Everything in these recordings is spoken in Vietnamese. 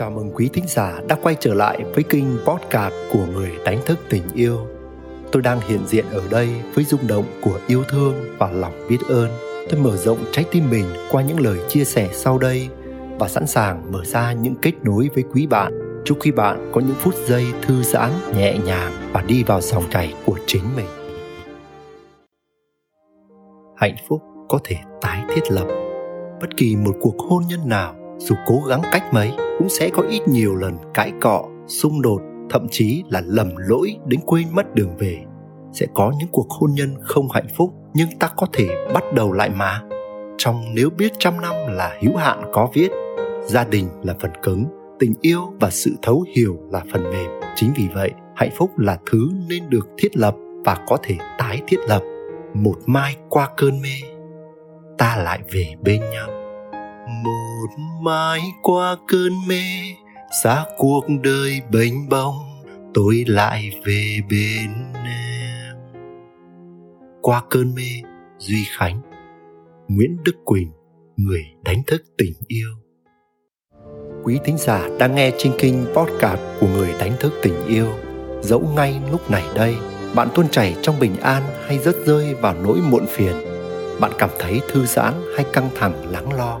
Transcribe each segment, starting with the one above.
Chào mừng quý thính giả đã quay trở lại với kênh podcast của người đánh thức tình yêu. Tôi đang hiện diện ở đây với rung động của yêu thương và lòng biết ơn. Tôi mở rộng trái tim mình qua những lời chia sẻ sau đây và sẵn sàng mở ra những kết nối với quý bạn. Chúc quý bạn có những phút giây thư giãn, nhẹ nhàng và đi vào dòng chảy của chính mình. Hạnh phúc có thể tái thiết lập. Bất kỳ một cuộc hôn nhân nào dù cố gắng cách mấy cũng sẽ có ít nhiều lần cãi cọ, xung đột, thậm chí là lầm lỗi đến quên mất đường về. Sẽ có những cuộc hôn nhân không hạnh phúc, nhưng ta có thể bắt đầu lại mà. Trong nếu biết trăm năm là hữu hạn có viết, gia đình là phần cứng, tình yêu và sự thấu hiểu là phần mềm. Chính vì vậy, hạnh phúc là thứ nên được thiết lập và có thể tái thiết lập. Một mai qua cơn mê, ta lại về bên nhau một mai qua cơn mê xa cuộc đời bênh bông tôi lại về bên em. Qua cơn mê, duy khánh, nguyễn đức quỳnh, người đánh thức tình yêu. Quý thính giả đang nghe trên kinh podcast của người đánh thức tình yêu, dẫu ngay lúc này đây, bạn tuôn chảy trong bình an hay rớt rơi vào nỗi muộn phiền. Bạn cảm thấy thư giãn hay căng thẳng lắng lo?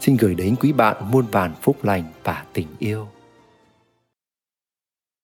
Xin gửi đến quý bạn muôn vàn phúc lành và tình yêu.